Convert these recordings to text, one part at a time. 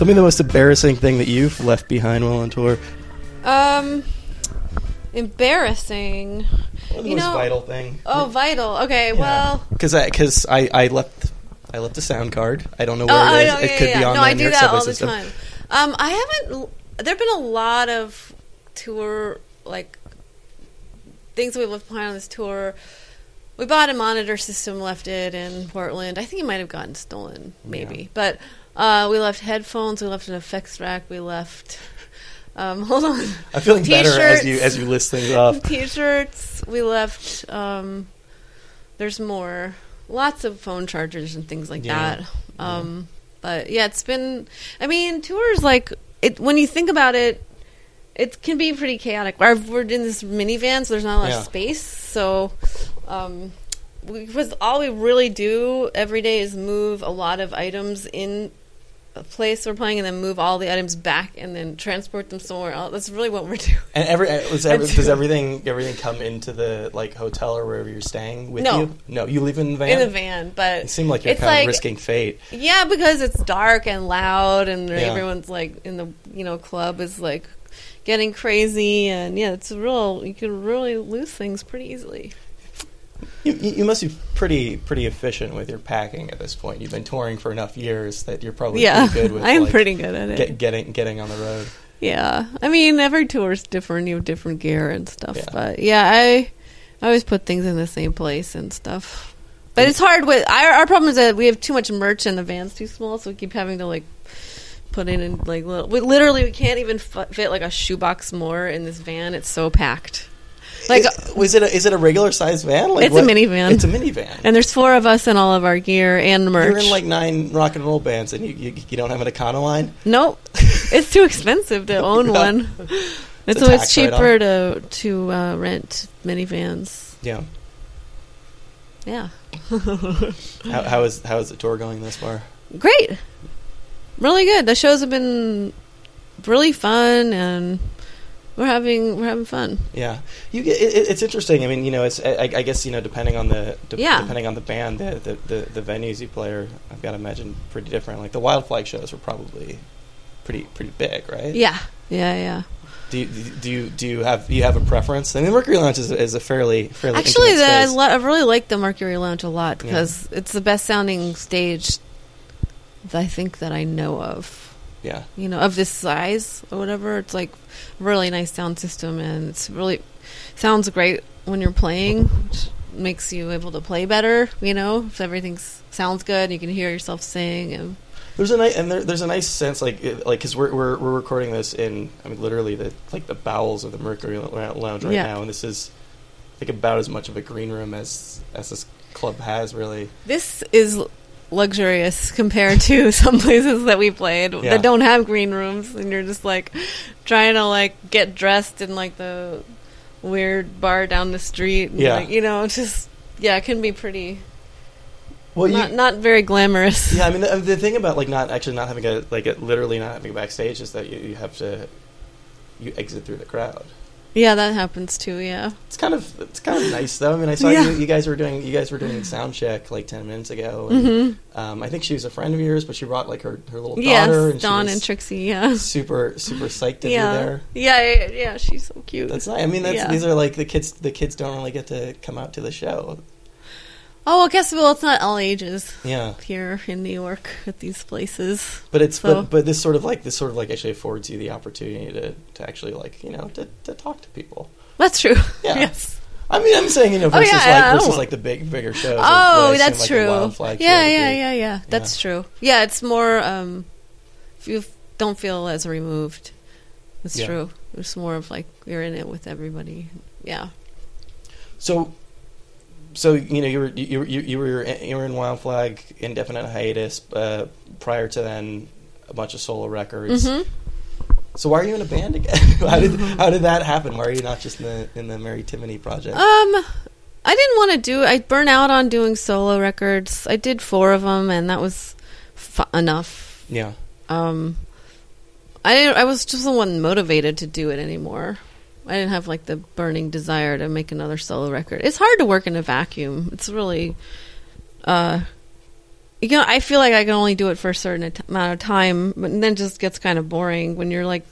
Tell me the most embarrassing thing that you've left behind while on tour. Um, embarrassing. The You most know- vital thing. Oh, vital. Okay, well. because I because I, I left I left a sound card. I don't know where oh, it is. yeah, it could yeah. be on No, the I do that all the system. time. Um, I haven't. There've been a lot of tour like things we left behind on this tour. We bought a monitor system, left it in Portland. I think it might have gotten stolen, maybe. Yeah. But uh, we left headphones. We left an effects rack. We left. Um, hold on. I'm feeling better as you T-shirts. as you list things off. T-shirts. We left. Um, there's more. Lots of phone chargers and things like Yeah. that. Um, But yeah, it's been. I mean, tours like it. When you think about it, it can be pretty chaotic. We're we're in this minivan, so there's not a lot Yeah. of space. So, um, because all we really do every day is move a lot of items in a place we're playing, and then move all the items back, and then transport them somewhere else. That's really what we're doing. And every uh, was every, does everything everything come into the like hotel or wherever you're staying with No. you? No, you leave in the van. in the van, but It seemed like you're kind like of risking fate. yeah, because it's dark and loud, and Yeah. everyone's like in the you know club is like getting crazy, and yeah, it's real. You can really lose things pretty easily. You, you must be pretty pretty efficient with your packing at this point. You've been touring for enough years that you're probably yeah, pretty good with. I'm like, pretty good at it. get, getting getting on the road. Yeah, I mean every tour is different. You have different gear and stuff, Yeah. but yeah, I I always put things in the same place and stuff. But it's hard with our, our problem is that we have too much merch and the van's too small, so we keep having to like put in in like little. We literally we can't even f- fit like a shoebox more in this van. It's so packed. Like is, was it a, is it a regular sized van? Like It's a minivan. It's a minivan. and there's four of us and all of our gear and merch. You're in like nine rock and roll bands, and you you, you don't have an Econoline. Nope, it's too expensive to own Yeah. one. It's it's tax cheaper to to uh, rent minivans. Yeah. Yeah, How, how is how is the tour going this far? great, really good. The shows have been really fun, and we're having we're having fun. Yeah, you get it, it's interesting. I mean, you know, it's I, I guess you know depending on the de- Yeah. depending on the band, the, the the the venues you play are I've got to imagine pretty different. Like the Wild Flag shows were probably pretty pretty big, right? Yeah, yeah, yeah. Do you, do you do you have you have a preference? I mean, Mercury Lounge is, is a fairly fairly Actually, the, I, lo- I really like the Mercury Lounge a lot Yeah. because it's the best sounding stage that I think that I know of. Yeah. you know, of this size or whatever. It's like really nice sound system, and it's really sounds great when you're playing, which makes you able to play better. You know, if everything sounds good, you can hear yourself sing. And There's a nice and there, there's a nice sense like like because we're, we're we're recording this in I mean literally the like the bowels of the Mercury Lounge right Yeah. now, and this is I think about as much of a green room as as this club has really. this is luxurious compared to some places that we played Yeah. that don't have green rooms, and you're just like trying to like get dressed in like the weird bar down the street. And, Yeah. like, you know, just yeah, it can be pretty Well, not not very glamorous. yeah, I mean the, the thing about like not actually not having a like a, literally not having a backstage is that you, you have to you exit through the crowd. Yeah, that happens too. Yeah. It's kind of it's kind of nice though. I mean, I saw Yeah. you, you guys were doing you guys were doing sound check like ten minutes ago. And, Mm-hmm. um, I think she was a friend of yours, but she brought like her, her little daughter. Yes, and she Dawn and Trixie. Yeah. super super psyched to yeah. be there. yeah. Yeah, yeah, She's so cute. That's nice. I mean, that's Yeah. these are like the kids. The kids don't really get to come out to the show. Oh, I guess well, it's not all ages Yeah, here in New York at these places. but it's So- but but this sort of like this sort of like actually affords you the opportunity to to actually like you know to to talk to people. That's true. Yeah. yes. I mean, I'm saying you know Oh, versus yeah, like yeah, versus like the big bigger shows. Oh, that's like, true. Wild Flag show Yeah, yeah, yeah, yeah. That's Yeah. true. Yeah, it's more. um If you don't feel as removed, it's Yeah. true. It's more of like you're in it with everybody. Yeah. So, so you know, you were you you, you were you were in Wild Flag indefinite hiatus. Uh, prior to then, a bunch of solo records. hmm So why are you in a band again? how did how did that happen? Why are you not just in the in the Mary Timony project? Um, I didn't want to do. I burn out on doing solo records. I did four of them, and that was fu- enough. yeah, Um, I I was just the one motivated to do it anymore. I didn't have like the burning desire to make another solo record. It's hard to work in a vacuum. It's really, uh, you know, I feel like I can only do it for a certain amount of time, but then it just gets kind of boring when you're like,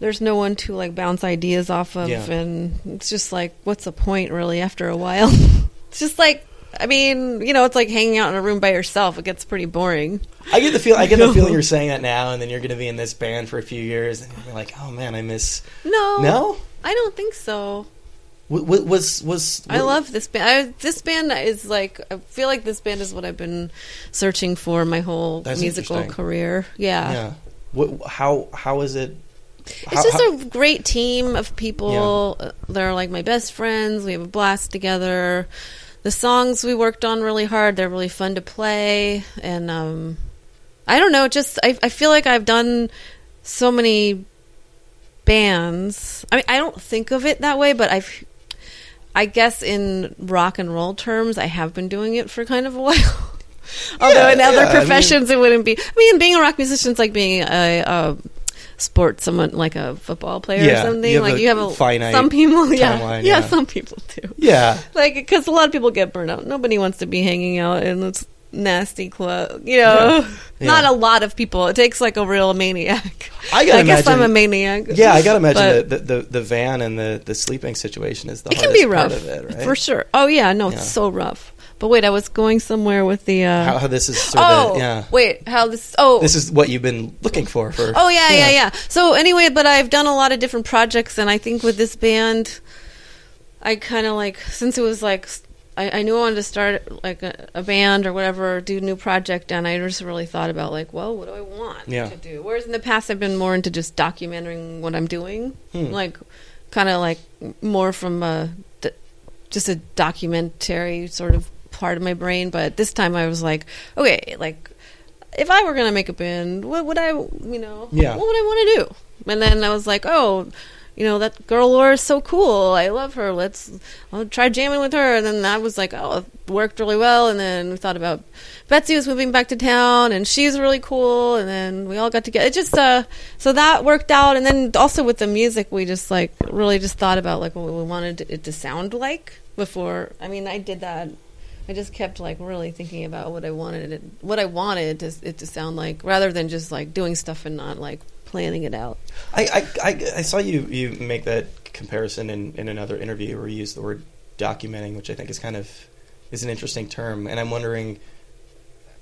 there's no one to like bounce ideas off of, Yeah. and it's just like, what's the point really? After a while, it's just like, I mean, you know, it's like hanging out in a room by yourself. It gets pretty boring. I get the feel. I get the feeling you're saying that now, and then you're going to be in this band for a few years, and you're like, oh man, I miss. No, No, I don't think so. W- w- was was I love this band. I, this band is like I feel like this band is what I've been searching for my whole That's musical career. Yeah. Yeah. What, how how is it? It's just a great team of people. Yeah. Uh, They're like my best friends. We have a blast together. The songs we worked on really hard. They're really fun to play, and um, I don't know. Just I, I feel like I've done so many bands. I mean, I don't think of it that way, but I've. I guess in rock and roll terms, I have been doing it for kind of a while. Although in other yeah, I mean- professions, it wouldn't be. I mean, being a rock musician is like being a, a sport, someone like a football player Yeah, or something. you like you have a finite Some people, yeah, timeline, yeah, yeah. some people do. yeah. Like because a lot of people get burned out. Nobody wants to be hanging out in this nasty club. You know, Yeah. not a lot of people. It takes like a real maniac. I gotta guess I'm a maniac. Yeah, I gotta imagine the, the, the, van and the, the sleeping situation is the it can hardest be rough part of it, right? for sure. Oh yeah, no, it's so rough. But wait, I was going somewhere with the. Uh, How, how this is sort oh, of yeah. wait, how this? Oh, This is what you've been looking for for. Oh yeah, yeah, yeah, So anyway, but I've done a lot of different projects, and I think with this band, I kind of like since it was like I, I knew I wanted to start like a, a band or whatever, do a new project, and I just really thought about like, well, what do I want Yeah. to do? Whereas in the past, I've been more into just documenting what I'm doing, Hmm. like kind of like more from a just a documentary sort of part of my brain. But this time, I was like, okay, like if I were gonna make a band, what would I, you know, Yeah. what would I want to do? And then I was like, oh, you know, that girl Laura is so cool. I love her. Let's I'll try jamming with her. And then that was like, oh, it worked really well. And then we thought about Betsy was moving back to town, and she's really cool. And then we all got together. It just uh, so that worked out. And then also with the music, we just like really just thought about like what we wanted it to sound like before. I mean, I did that. I just kept like really thinking about what I wanted it, what I wanted to, it to sound like, rather than just like doing stuff and not like planning it out. I, I, I, I saw you, you make that comparison in, in another interview where you used the word documenting, which I think is kind of is an interesting term, and I'm wondering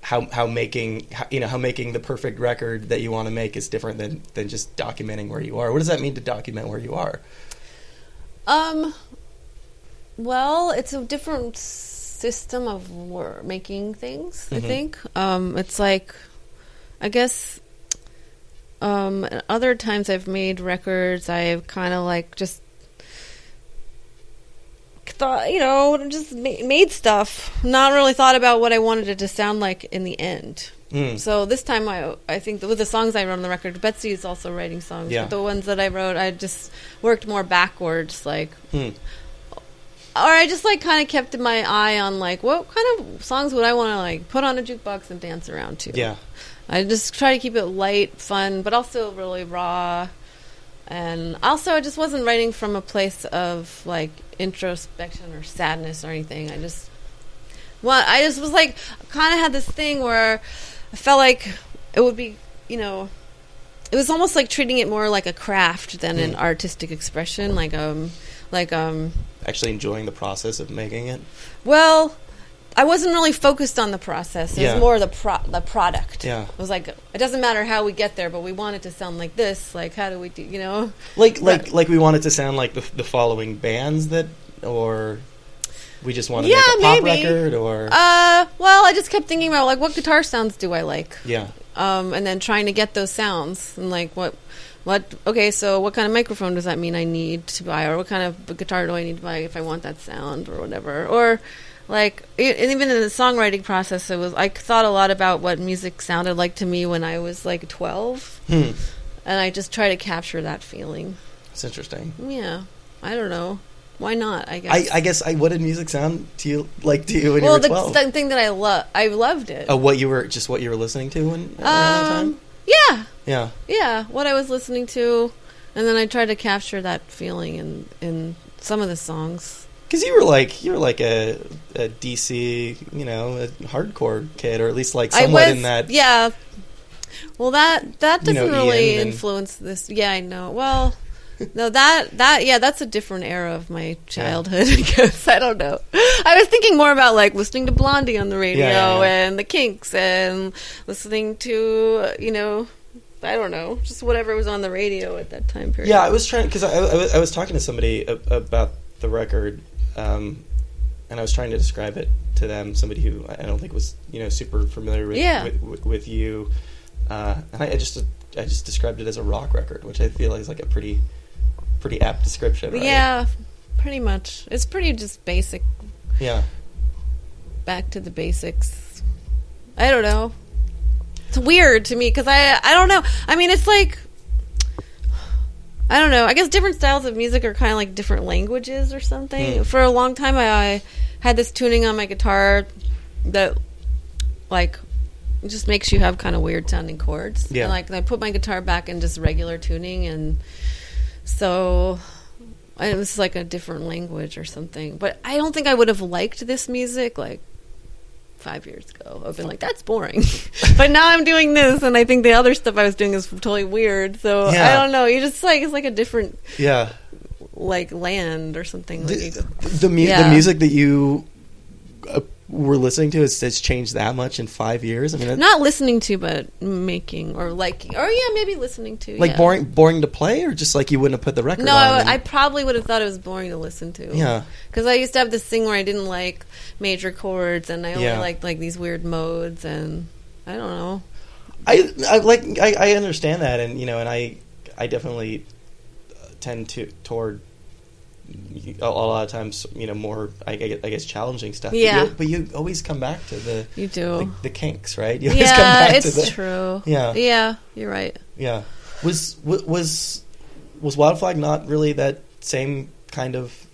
how how making how, you know how making the perfect record that you want to make is different than than just documenting where you are. What does that mean to document where you are? Um, well, it's a different system of wor- making things. I Mhm. think um, it's like, I guess, um, other times I've made records, I've kind of like just thought, you know, just ma- made stuff, not really thought about what I wanted it to sound like in the end. Mm. So this time, I I think with the songs I wrote on the record, Betsy is also writing songs. Yeah. But the ones that I wrote, I just worked more backwards, like, Hmm. Or I just like kind of kept my eye on like what kind of songs would I want to like put on a jukebox and dance around to. Yeah. I just try to keep it light, fun, but also really raw. And also, I just wasn't writing from a place of like introspection or sadness or anything. I just, well, I just was like, kind of had this thing where I felt like it would be, you know, it was almost like treating it more like a craft than an Mm. artistic expression. Like, um, like, um, Actually enjoying the process of making it. well, I wasn't really focused on the process. It Yeah. was more the pro- the product. Yeah. It was like it doesn't matter how we get there, but we want it to sound like this. Like how do we do? You know? Like like like we want it to sound like the the following bands that or we just want to Yeah, make a pop maybe. record or Uh, well, I just kept thinking about like what guitar sounds do I like, yeah. Um, and then trying to get those sounds and like what. What okay? So, what kind of microphone does that mean I need to buy, or what kind of guitar do I need to buy if I want that sound, or whatever? Or like, e- and even in the songwriting process, it was I thought a lot about what music sounded like to me when I was like twelve, Hmm. and I just try to capture that feeling. It's interesting. Yeah, I don't know. Why not? I guess. I, I guess I what did music sound to you like to you when well, you were twelve? the thing that I love, I loved it. Oh, what you were just what you were listening to when around that time? um, yeah, Yeah. yeah. What I was listening to, and then I tried to capture that feeling in in some of the songs. Because you were like you were like a, a DC, you know, a hardcore kid, or at least like somewhat was, in that. yeah. Well, that that You doesn't know, really Ian and- influence this. Yeah, I know. Well, no, that that yeah, that's a different era of my childhood. I guess I don't know. I was thinking more about like listening to Blondie on the radio Yeah, yeah, yeah. and the Kinks and listening to you know. I don't know, just whatever was on the radio at that time period. Yeah, I was trying because I, I, was- I was talking to somebody about the record, um, and I was trying to describe it to them. Somebody who I don't think was you know super familiar with Yeah. with, with, with you, uh, and I, I just I just described it as a rock record, which I feel is like a pretty pretty apt description. Right? Yeah, pretty much. It's pretty just basic, yeah. back to the basics. I don't know. It's weird to me because I I don't know. I mean, it's like I don't know. I guess different styles of music are kind of like different languages or something. Hmm. For a long time, I, I had this tuning on my guitar that like just makes you have kind of weird sounding chords. Yeah. And, like I put my guitar back in just regular tuning, and so it was like a different language or something. But I don't think I would have liked this music like five years ago. I've been like, that's boring. but now I'm doing this, and I think the other stuff I was doing is totally weird. So I don't know. You just like it's like a different Yeah. like land or something. Like The, go- the, mu- Yeah. the music that you uh, were listening to has, has changed that much in five years. I mean, not listening to, but making or liking, or yeah, maybe listening to. like yeah. boring boring to play, or just like you wouldn't have put the record No, on. I, I probably would have thought it was boring to listen to. Yeah. because I used to have this thing where I didn't like major chords, and I only Yeah. liked like these weird modes, and I don't know. I, I like I, I understand that, and you know, and I I definitely tend to toward a, lot of times, you know, more I, guess- I guess challenging stuff. But Yeah. you, but you always come back to the You do. the, the kinks, right? You always come yeah, back it's to the, true. Yeah. yeah, you're right. Yeah, was was was Wild Flag not really that same kind of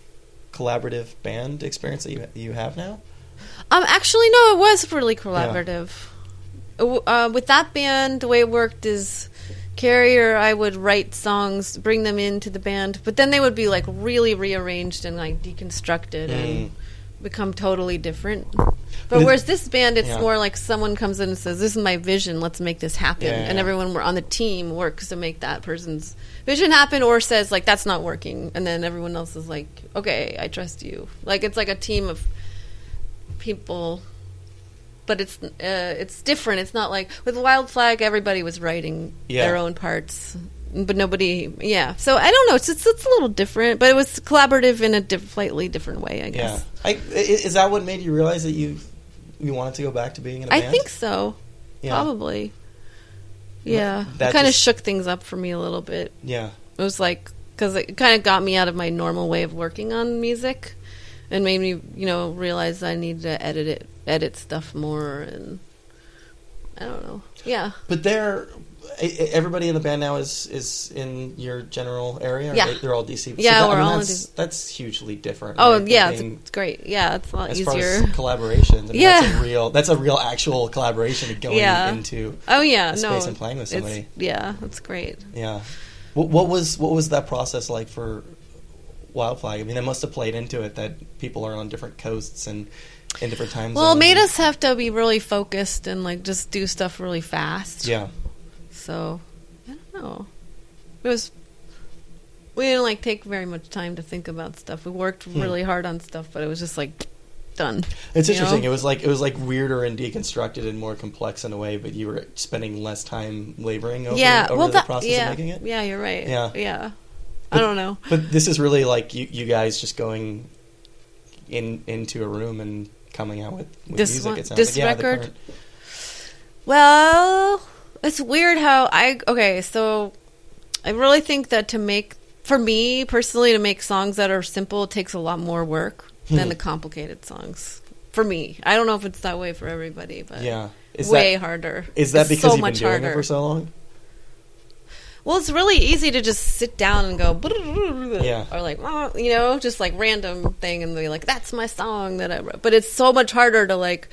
collaborative band experience that you you have now? Um, actually, no, it was really collaborative. Uh, Uh, with that band, the way it worked is Carrie or I would write songs, bring them into the band, but then they would be like really rearranged and like deconstructed and mm. become totally different. But whereas this band, it's Yeah. more like someone comes in and says, "This is my vision. Let's make this happen," Yeah, yeah, and everyone on the team works to make that person's vision happen, or says like, "That's not working," and then everyone else is like, "Okay, I trust you." Like it's like a team of people but it's uh, it's different. It's not like with wild flag everybody was writing Yeah. their own parts but nobody yeah. So i don't know. It's, it's it's a little different but it was collaborative in a diff- slightly different way i guess. I, i- is that what made you realize that you you wanted to go back to being in a i band? I think so. Yeah. probably. Yeah. That it kind of shook things up for me a little bit. Yeah, it was like because it kind of got me out of my normal way of working on music and made me you know realize i need to edit it edit stuff more and i don't know yeah but they're e- e- everybody in the band now is is in your general area. Yeah. they, th're all DC. Yeah, that- we're all in that's, DC. that's hugely different. Oh right? yeah, I it's, great. Yeah, it's a lot as easier. far as collaborations, I mean, Yeah. that's a real that's a real actual collaboration going Yeah. into oh yeah, a no, space and playing with it's- somebody. Yeah, that's great. Yeah. What, what was what was that process like for Wild Flag? I mean, it must have played into it that people are on different coasts and in different times. Well, it made us have to be really focused and like just do stuff really fast. Yeah. So I don't know. It was. We didn't like take very much time to think about stuff. We worked Hmm. really hard on stuff, but it was just like done. It's interesting. know? It was like it was like weirder and deconstructed and more complex in a way, but you were spending less time laboring over, yeah, over well, the that, process yeah, of making it. yeah, you're right. Yeah. yeah. I don't know. But this is really like you, you guys just going in into a room and coming out with, with This music. one- it sounds this like yeah, record? Well, it's weird how I okay, so I really think that to make for me personally to make songs that are simple takes a lot more work than Hmm. the complicated songs. For me, I don't know if it's that way for everybody, but Yeah. Is way that harder. is that It's because so you've much been doing harder. it for so long? Well, it's really easy to just sit down and go, Yeah. or like, you know, just like random thing, and be like, "That's my song that I wrote." But it's so much harder to like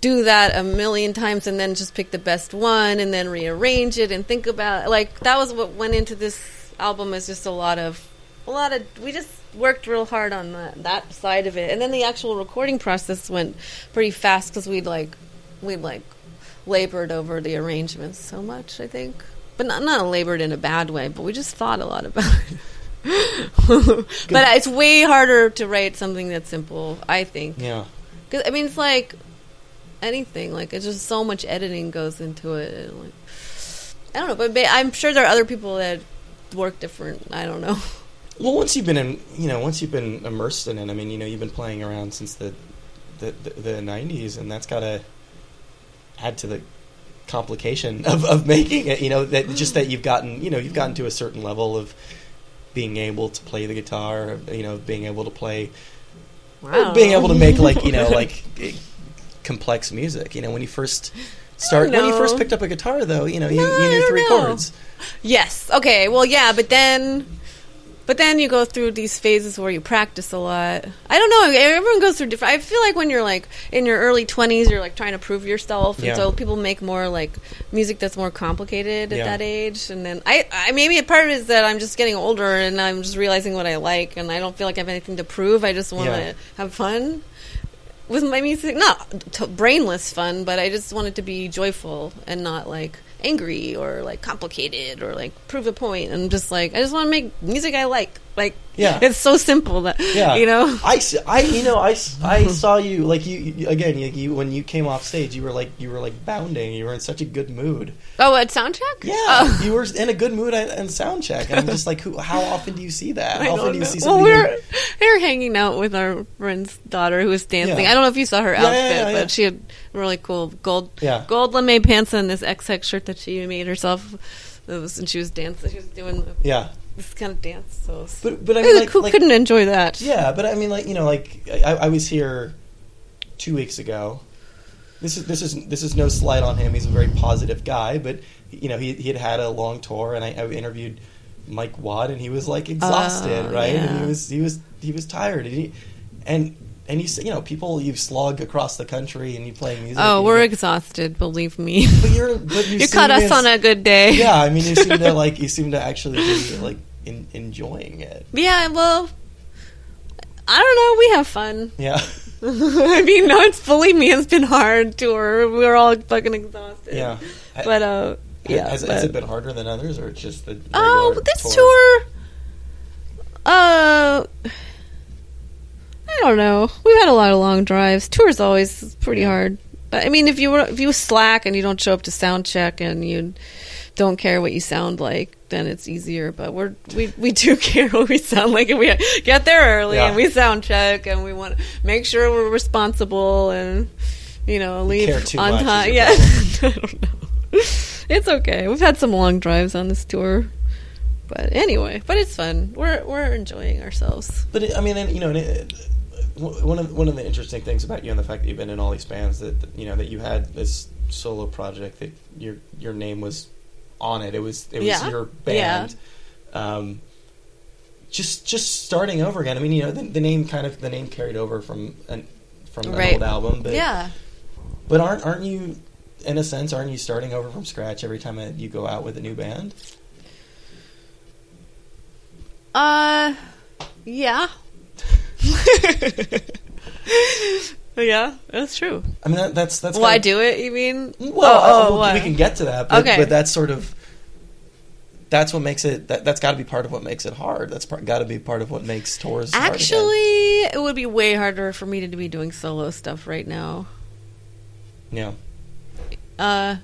do that a million times and then just pick the best one and then rearrange it and think about like that was what went into this album is just a lot of a lot of we just worked real hard on that that side of it, and then the actual recording process went pretty fast because we'd like we'd like labored over the arrangements so much. I think, but not not labored in a bad way, but we just thought a lot about it. but it's way harder to write something that's simple. I think. Yeah. Cause, I mean, it's like anything. Like it's just so much editing goes into it. Like, I don't know, but ba- I'm sure there are other people that work different. I don't know. Well, once you've been in, you know, once you've been immersed in it, I mean, you know, you've been playing around since the the, the, the 90s, and that's got to add to the complication of, of making it. You know, that just that you've gotten, you know, you've gotten to a certain level of being able to play the guitar, you know, being able to play, or being able to make like you know like eh, complex music. You know, when you first start, when you first picked up a guitar, though, you know, you, No, you I knew three know. chords. Yes. Okay. Well, yeah, but then, but then you go through these phases where you practice a lot. I don't know. Everyone goes through different. I feel like when you're like in your early twenties, you're like trying to prove yourself, and Yeah. so people make more like music that's more complicated at Yeah. that age. And then I, I maybe a part of it is that I'm just getting older and I'm just realizing what I like, and I don't feel like I have anything to prove. I just want to Yeah. have fun. With my music, not t- brainless fun, but I just want it to be joyful and not like angry or like complicated or like prove a point. I'm just like I just want to make music I like. Like Yeah. it's so simple that Yeah, you know. I, I you know, I, I saw you like you, you again. You, you when you came off stage, you were like you were like bounding. You were in such a good mood. Oh, at soundtrack? Yeah, Oh. you were in a good mood and, and sound check. And I'm just like, who? How often do you see that? How often don't do you know. see well, somebody? we who- were, we were hanging out with our friend's daughter who was dancing. Yeah. I don't know if you saw her Yeah, yeah, outfit, yeah, yeah. but she had really cool gold Yeah. gold lame pants and this XX shirt that she made herself. It was, and she was dancing. She was doing yeah, this kind of dance. So but but I Who- mean, like, who like- couldn't enjoy that? Yeah, but I mean, like you know, like I, I was here two weeks ago. This is this is this is no slight on him. He's a very positive guy, but you know, he he had had a long tour, and I, I interviewed Mike Watt, and he was like exhausted, Oh, right? And he was he was he was tired, and he, and and you say, you know, people you slog across the country and you play music. Oh, we're you, exhausted. Believe me. but you're but you, You caught us on a good day. yeah. I mean, you seem to like you seem to actually be like in, enjoying it. Yeah, well, I don't know. We have fun. Yeah, I mean, no, it's believe me, it's been hard tour. We're all fucking exhausted. yeah. But uh, yeah. has, but- has it been harder than others, or it's just the Oh, this tour. Uh, I don't know. We've had a lot of long drives. Tour's always pretty hard. But I mean, if you were if you slack and you don't show up to sound check and you don't care what you sound like, then it's easier. But we're we we do care what we sound like, and we get there early Yeah. and we sound check and we want to make sure we're responsible and you know leave too on time. Yeah, I don't know. It's okay. We've had some long drives on this tour. But anyway, but it's fun. We're we're enjoying ourselves. But it, I mean, and, you know, and it, one of one of the interesting things about you and the fact that you've been in all these bands that, you know that you had this solo project that your your name was on it. It was it was Yeah. your band. Um, just just starting over again. I mean, you know, the, the name kind of the name carried over from an from an Right. old album, but yeah. but aren't aren't you in a sense aren't you starting over from scratch every time that you go out with a new band? Uh yeah. yeah, that's true. I mean, that, that's that's Why do it, you mean? Well, oh, oh, we can get to that, but, Okay. but that's sort of that's what makes it. That, that's got to be part of what makes it hard. That's got to be part of what makes tours. Actually, it would be way harder for me to be doing solo stuff right now. yeah, Uh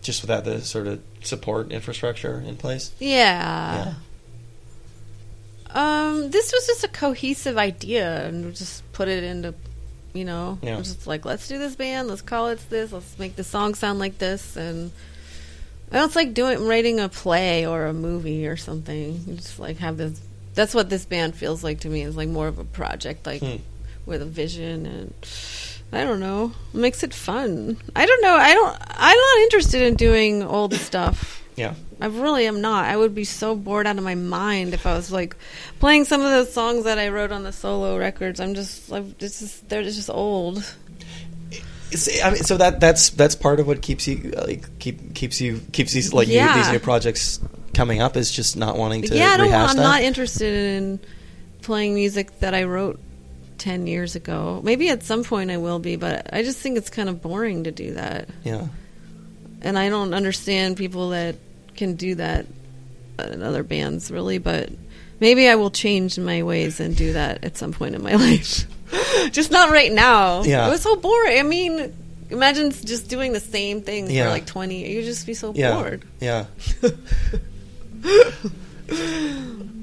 just without the sort of support infrastructure in place. yeah. Um, this was just a cohesive idea, and we just put it into, you know, Yeah. just like let's do this band, let's call it this, let's make the song sound like this, and I don't like doing writing a play or a movie or something. You just like have this. That's what this band feels like to me. Is like more of a project, like Hmm. with a vision and. I don't know. Makes it fun. I don't know. I don't. I'm not interested in doing old stuff. Yeah, I really am not. I would be so bored out of my mind if I was like playing some of those songs that I wrote on the solo records. I'm just, like, it's just they're just old. I mean, so that that's that's part of what keeps you like keep keeps you keeps these like Yeah. these new projects coming up is just not wanting to yeah, I don't. I'm that. not interested in playing music that I wrote 10 years ago. Maybe at some point I will be, but I just think it's kind of boring to do that. yeah, And I don't understand people that can do that in other bands, really, but maybe I will change my ways and do that at some point in my life. just not right now. Yeah. It was so boring. I mean, imagine just doing the same thing Yeah. for like 20 You'd just be so yeah, bored. yeah.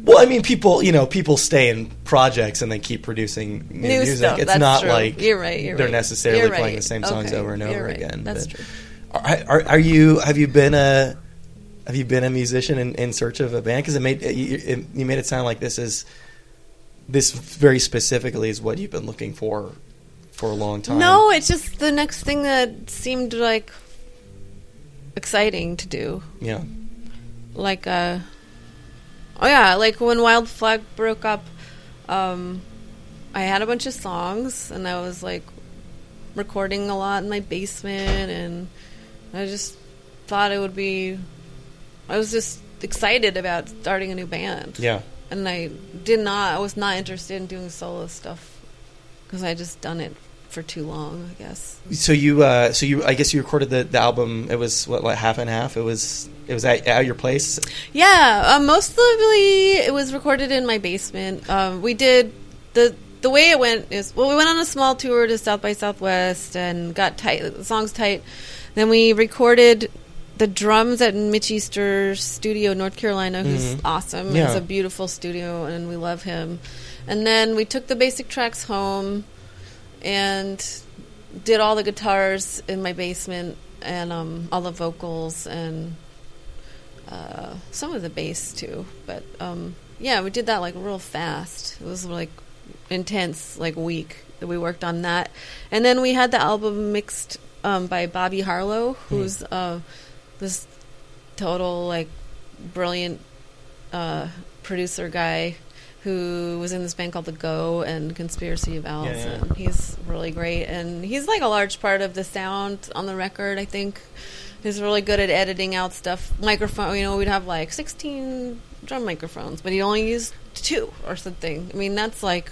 well, I mean, people, you know, people stay in projects and they keep producing new, New music. stuff, It's that's not true. like You're right, you're they're right. necessarily You're playing right. the same songs Okay, over and you're over right. again. That's but- true. Are, are, are you? Have you been a? Have you been a musician in, in search of a band? Because it made you, it, you made it sound like this is this very specifically is what you've been looking for for a long time. No, it's just the next thing that seemed like exciting to do. Yeah. Like, uh, oh yeah, like when Wild Flag broke up, um, I had a bunch of songs and I was like recording a lot in my basement and I just thought it would be, I was just excited about starting a new band. Yeah. And I did not, I was not interested in doing solo stuff because I just done it for too long, I guess. So you, uh, so you, I guess you recorded the, the album. It was what, like half and half. It was, it was at, at your place. Yeah, um, mostly it was recorded in my basement. Um, we did the the way it went is well, we went on a small tour to South by Southwest and got tight the songs tight. Then we recorded the drums at Mitch Easter's studio, North Carolina, who's Mhm. awesome. Yeah. It's a beautiful studio, and we love him. And then we took the basic tracks home and did all the guitars in my basement and um, all the vocals and uh, some of the bass too. But um, yeah, we did that like real fast. It was like intense, like week that we worked on that, and then we had the album mixed um, by Bobby Harlow, who's uh, this total like brilliant uh, producer guy who was in this band called The Go and Conspiracy of Owls, Yeah, yeah. he's really great. And he's like a large part of the sound on the record, I think. He's really good at editing out stuff. Microphone, you know, we'd have like 16 drum microphones, but he only used two or something. I mean, that's like,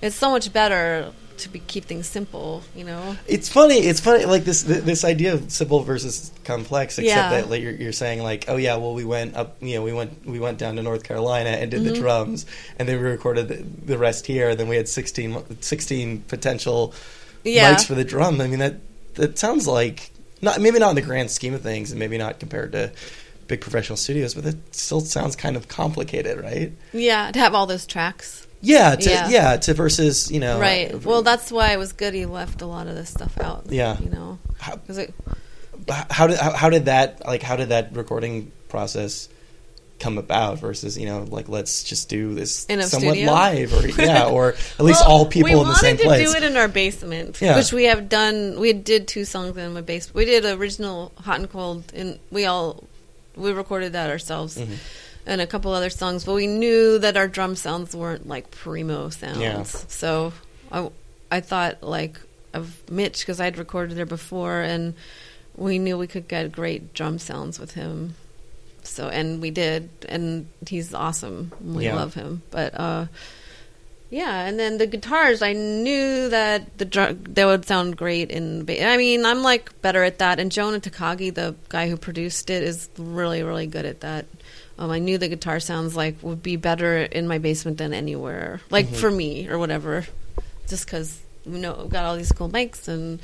it's so much better to be, keep things simple, you know? It's funny. It's funny, like this th- this idea of simple versus complex. Except Yeah. that like, you're, you're saying like, oh yeah, well we went up, you know, we went we went down to North Carolina and did Mm-hmm. the drums, and then we recorded the, the rest here. And then we had 16, 16 potential Yeah. mics for the drum. I mean that that sounds like not maybe not in the grand scheme of things, and maybe not compared to big professional studios, but it still sounds kind of complicated, right? Yeah, to have all those tracks. Yeah, to, yeah, Yeah. to versus you know, right. uh, Well, that's why it was good he left a lot of this stuff out. Yeah. You know? How- it, how did how, how did that like how did that recording process come about versus you know like let's just do this In somewhat studio? live or yeah or at least Well, all people in the same place. We wanted to do it in our basement, Yeah. which we have done. We did two songs in my basement. We did original Hot and Cold, and we all we recorded that ourselves, Mm-hmm. And a couple other songs. But we knew that our drum sounds weren't like primo sounds, Yeah. so I I thought like of Mitch because I'd recorded there before, and we knew we could get great drum sounds with him. So and we did, and he's awesome. We Yeah. love him, but. uh yeah, and then the guitars, I knew that the drum they would sound great in. Ba- I mean, I'm like better at that, and Jonah Takagi, the guy who produced it, is really, really good at that. Um, I knew the guitar sounds like would be better in my basement than anywhere, like for me or whatever, just because you know I've got all these cool mics and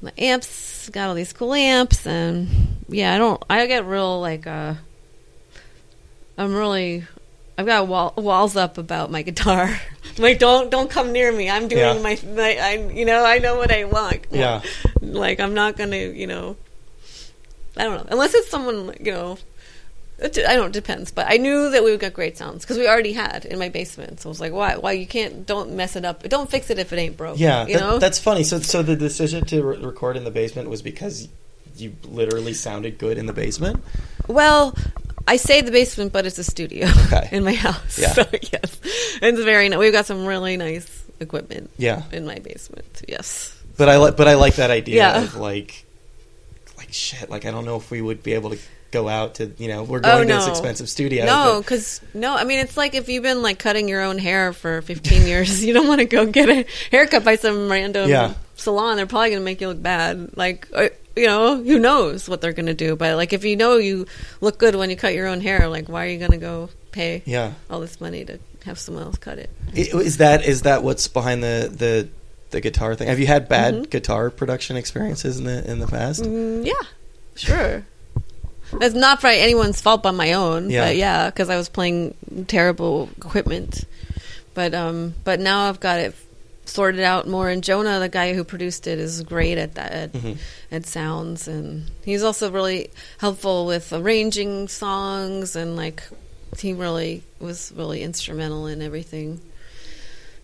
my amps, got all these cool amps, and yeah, I don't. I get real like uh, I'm really. I've got wall, walls up about my guitar. Like, don't don't come near me. I'm doing Yeah. my, my. I you know I know what I want. Yeah. Like I'm not gonna you know. I don't know unless it's someone you know. It, I don't. It depends, but I knew that we would get great sounds because we already had in my basement. So I was like, "Why? Why you can't? Don't mess it up. Don't fix it if it ain't broke." yeah you that- know. that's funny so so the decision to re- record in the basement was because you literally sounded good in the basement Well, I say the basement, but it's a studio Okay. in my house. Yeah. So yes, it's very. nice. We've got some really nice equipment yeah in my basement. Yes. but i like but i like that idea Yeah. of like like shit like i don't know if we would be able to go out to you know we're going Oh, to this expensive studio. No, because no, I mean it's like if you've been like cutting your own hair for 15 years, you don't want to go get a haircut by some random Yeah. salon. They're probably going to make you look bad. Like uh, you know, who knows what they're going to do? But like if you know you look good when you cut your own hair, like why are you going to go pay yeah. all this money to have someone else cut it? Is that is that what's behind the the the guitar thing? Have you had bad Mhm. guitar production experiences in the in the past? Mm, yeah, sure. It's not by anyone's fault but my own. Yeah. But yeah, because I was playing terrible equipment. But um, but now I've got it sorted out more. And Jonah, the guy who produced it, is great at that at, Mhm. at sounds, and he's also really helpful with arranging songs and like he really was really instrumental in everything.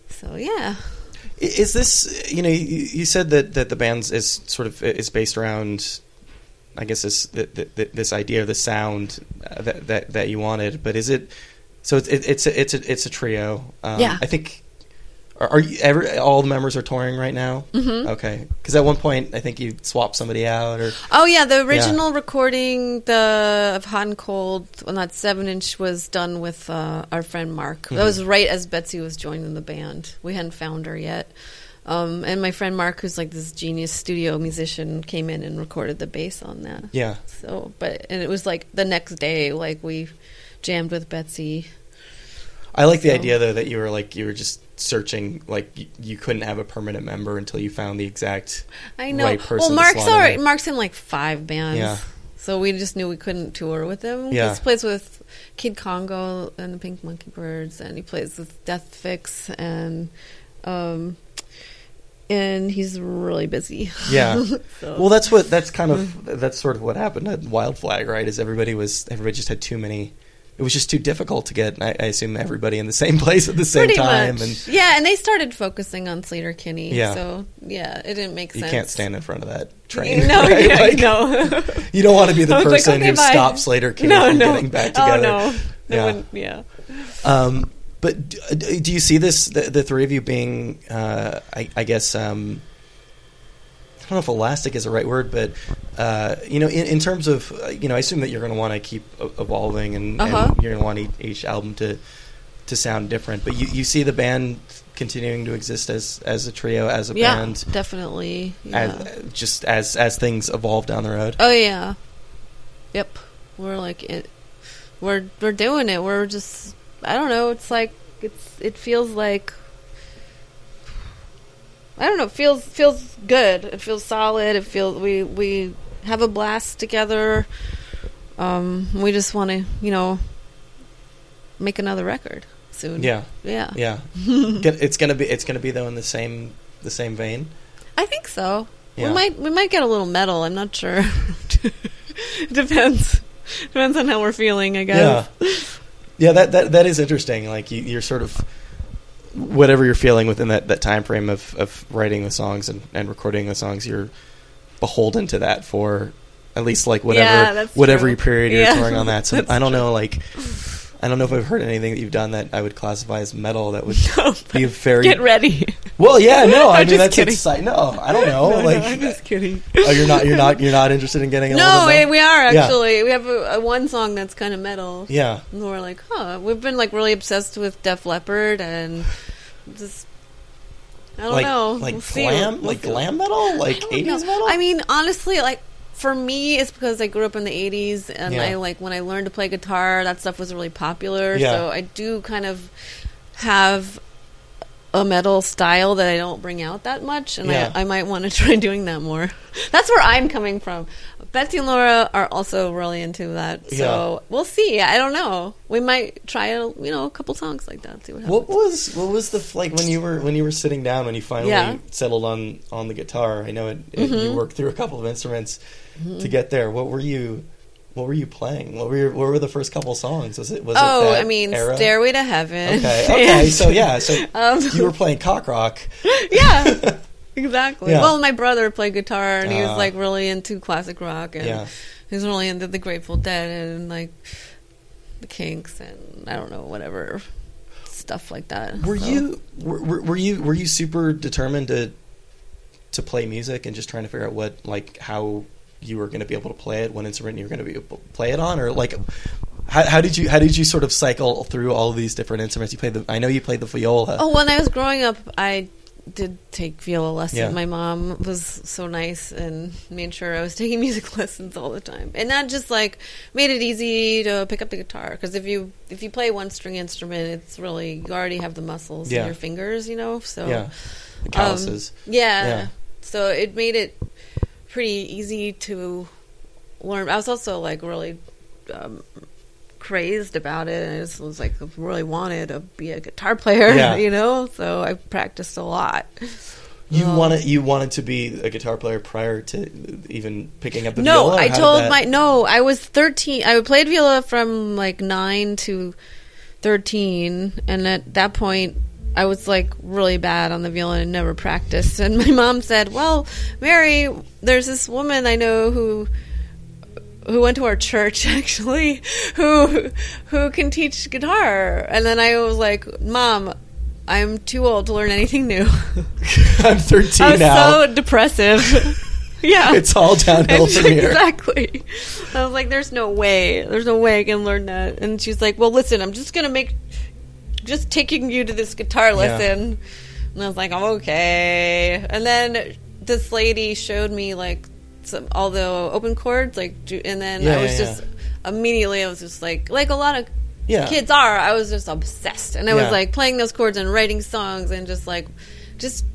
So yeah, Is this you know you, you said that that the band is sort of is based around I guess this th th this idea of the sound uh, that that that you wanted, but is it so it's it, it's a, it's a it's a trio. Um, Yeah. I think are, are you ever all the members are touring right now? Mhm. Okay, because at one point I think you swapped somebody out or Oh yeah, the original recording the of Hot and Cold on that seven inch was done with uh, our friend Mark. That was right as Betsy was joining the band. We hadn't found her yet. Um, and my friend Mark, who's like this genius studio musician, came in and recorded the bass on that. yeah. So, but and it was like the next day, like we jammed with Betsy. I like the idea though that you were like you were just searching like you, you couldn't have a permanent member until you found the exact I know. right person. well, Mark's slot in already. Mark's in like five bands. Yeah. So we just knew we couldn't tour with him. Yeah. He plays with Kid Congo and the Pink Monkey Birds, and he plays with Deathfix, and um, and he's really busy. Yeah. So- Well, that's what that's kind of that's sort of what happened at Wild Flag, right? Is everybody was everybody just had too many. It was just too difficult to get. I, I assume everybody in the same place at the same Pretty time, much. and yeah, and they started focusing on Sleater-Kinney. Yeah. So yeah, it didn't make sense. you can't stand in front of that train. No, right? yeah, Like, no. You don't want to be the was like, person okay, who bye. stops Sleater-Kinney no, from no. getting back together. Oh no. Yeah. wouldn't- yeah. Um, but do, do you see this the, the three of you being, uh, I, I guess, um, I don't know if elastic is the right word, but uh, you know, in, in terms of, uh, you know, I assume that you're going to want to keep evolving, and, Uh-huh. and you're going to want each, each album to to sound different. But you, you see the band continuing to exist as as a trio, as a Yeah, band, definitely. Yeah. as, just as as things evolve down the road. Oh yeah. Yep. We're like it we're we're doing it. We're just I don't know, it's like it's it feels like I don't know, it feels feels good. It feels solid. It feels we we have a blast together. Um we just want to, you know, make another record soon. Yeah, Yeah. yeah. It's gonna be it's gonna be though in the same the same vein. I think so. Yeah. We might we might get a little metal. I'm not sure. Depends. Depends on how we're feeling, I guess. Yeah, yeah. That that that is interesting. Like you, you're sort of whatever you're feeling within that, that time frame of, of writing the songs and, and recording the songs, you're beholden to that for at least like whatever Yeah, whatever true. period you're Yeah, touring on that. So I don't know, like I don't know if I've heard anything that you've done that I would classify as metal that would No, be very Get ready. Well. Yeah, no, I I'm mean just that's kidding. exciting. No, I don't know. No, no, like, I'm just kidding. oh, you're not you're not you're not interested in getting a No, little we, bit we are Yeah. actually. We have a, a one song that's kind of metal. yeah. And we're like, huh. We've been like really obsessed with Def Leppard and just. I don't like know. like We'll glam We'll like glam metal like I 80s know. metal. I mean, honestly, like for me, it's because I grew up in the '80s, and Yeah. I like when I learned to play guitar, that stuff was really popular. Yeah. So I do kind of have a metal style that I don't bring out that much, and Yeah. I, I might want to try doing that more. That's where I'm coming from. Betsy and Laura are also really into that, so Yeah. we'll see. I don't know. We might try a you know a couple songs like that. See what happens. What was what was the like when you were when you were sitting down when you finally Yeah. settled on on the guitar? I know it, it, you Mhm. worked through a couple of instruments Mm-hmm. to get there. What were you what were you playing? What were your, what were the first couple songs? Was it was oh, it I mean, era? Stairway to Heaven. Okay, okay, so yeah, so Um, you were playing cock rock. yeah, exactly. Yeah. Well, my brother played guitar, and he was Ah. like really into classic rock, and Yeah. he was really into the Grateful Dead and like the Kinks, and I don't know whatever stuff like that. Were So- you were were you were you super determined to to play music and just trying to figure out what like how you were going to be able to play it, one instrument you were going to be able to play it on, or like how, how did you how did you sort of cycle through all of these different instruments? You played the I know you played the viola. Oh, when I was growing up, I did take viola lessons. Yeah. My mom was so nice and made sure I was taking music lessons all the time, and that just like made it easy to pick up the guitar. Because if you if you play one string instrument, it's really you already have the muscles Yeah. in your fingers, you know. So yeah, the um, calluses. yeah. Yeah. So it made it pretty easy to learn. I was also like really um, crazed about it. I just was like really wanted to be a guitar player, Yeah. you know. So I practiced a lot. you um, wanted you wanted to be a guitar player prior to even picking up the no, viola. or I told that- my no. I was thirteen. I played viola from like nine to thirteen, and at that point, I was like really bad on the violin and never practiced. And my mom said, "Well, Mary, there's this woman I know who." Who went to our church actually? Who who can teach guitar? And then I was like, "Mom, I'm too old to learn anything new." I'm 13 I was now. so depressive. yeah, it's all downhill from here. Exactly. I was like, "There's no way. There's no way I can learn that." And she's like, "Well, listen, I'm just gonna make, just taking you to this guitar lesson." And I was like, I'm "Okay." And then this lady showed me like some all the open chords, like, and then Yeah, I was yeah, just immediately I was just like, like a lot of Yeah. kids are. I was just obsessed, and I Yeah. was like playing those chords and writing songs and just like, just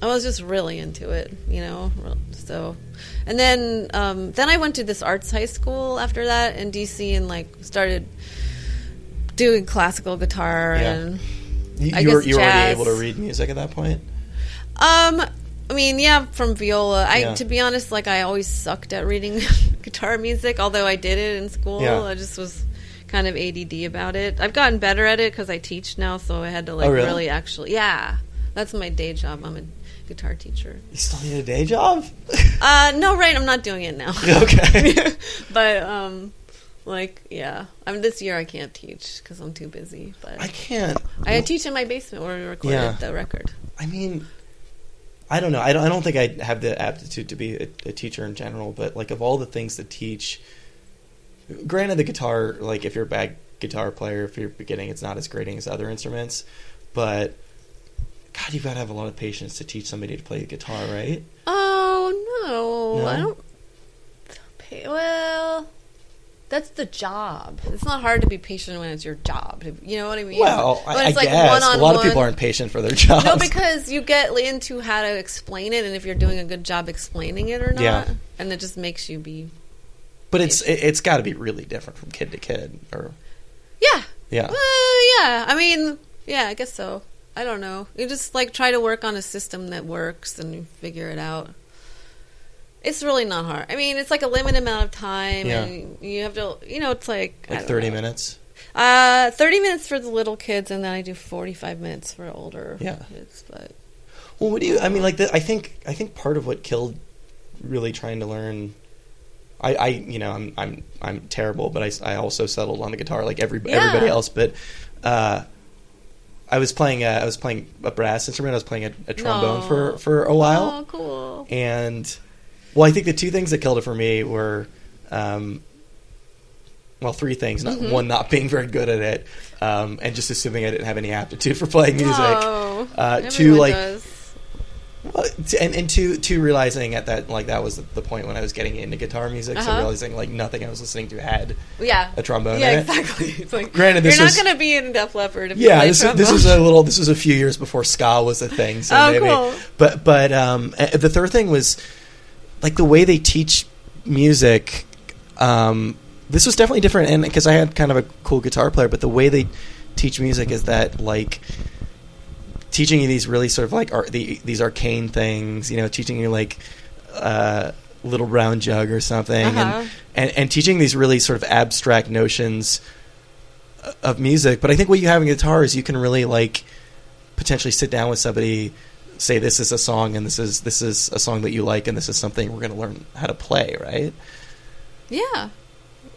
I was just really into it, you know. So, and then um, then I went to this arts high school after that in DC and like started doing classical guitar Yeah. and You, I you were guess you were already able to read music at that point. um. I mean, yeah, from viola. I, Yeah. to be honest, like I always sucked at reading guitar music. Although I did it in school, Yeah. I just was kind of ADD about it. I've gotten better at it because I teach now, so I had to like Oh, really? really actually, yeah. That's my day job. I'm a guitar teacher. You still need a day job. Uh, no, right. I'm not doing it now. okay. but um, like yeah, I mean this year I can't teach because I'm too busy. But I can't. I teach in my basement where we recorded Yeah. the record. I mean, I don't know. I don't. I don't think I have the aptitude to be a, a teacher in general. But like, of all the things to teach, granted, the guitar. Like, if you're a bad guitar player, if you're beginning, it's not as grating as other instruments. But God, you've got to have a lot of patience to teach somebody to play the guitar, right? Oh no, No? I don't. Pay, well, that's the job. It's not hard to be patient when it's your job. You know what I mean? Well, When I, I like guess a lot of people aren't patient for their jobs. No, because you get into how to explain it, and if you're doing a good job explaining it or not, Yeah. and it just makes you be but it's it, it's got to be really different from kid to kid, or yeah. yeah. Well, yeah. I mean, yeah, I guess so. I don't know. You just like try to work on a system that works and you figure it out. It's really not hard. I mean, it's like a limited amount of time, Yeah. and you have to, you know, it's like Like thirty know. minutes. Uh, thirty minutes for the little kids, and then I do forty-five minutes for older Yeah. kids. But Well, what do you? I mean, like, the, I think I think part of what killed really trying to learn. I, I, you know, I'm I'm I'm terrible, but I, I also settled on the guitar like every Yeah. everybody else. But uh, I was playing a, I was playing a brass instrument. I was playing a, a trombone No. for for a while, oh, cool. and well, I think the two things that killed it for me were, um, well, three things. Not, Mhm. One, not being very good at it, um, and just assuming I didn't have any aptitude for playing music. Oh, Uh, two, like, does. well, and and two, two realizing at that like that was the, point when I was getting into guitar music. So Uh-huh. realizing like nothing I was listening to had yeah, a trombone yeah, in it. exactly. It's like Granted, this you're was- not going to be in Def Leppard. If you Yeah, play this, is- this was a little. This was a few years before ska was a thing. So Oh, maybe. cool. But but um, the third thing was like the way they teach music. Um, this was definitely different, and because I had kind of a cool guitar player, but the way they teach music is that like teaching you these really sort of like ar- the, these arcane things. You know, teaching you like. Uh, little brown jug or something Uh-huh. and, and and teaching these really sort of abstract notions of music. But I think what you have in guitar is you can really like potentially sit down with somebody, say this is a song and this is this is a song that you like and this is something we're going to learn how to play, right? yeah,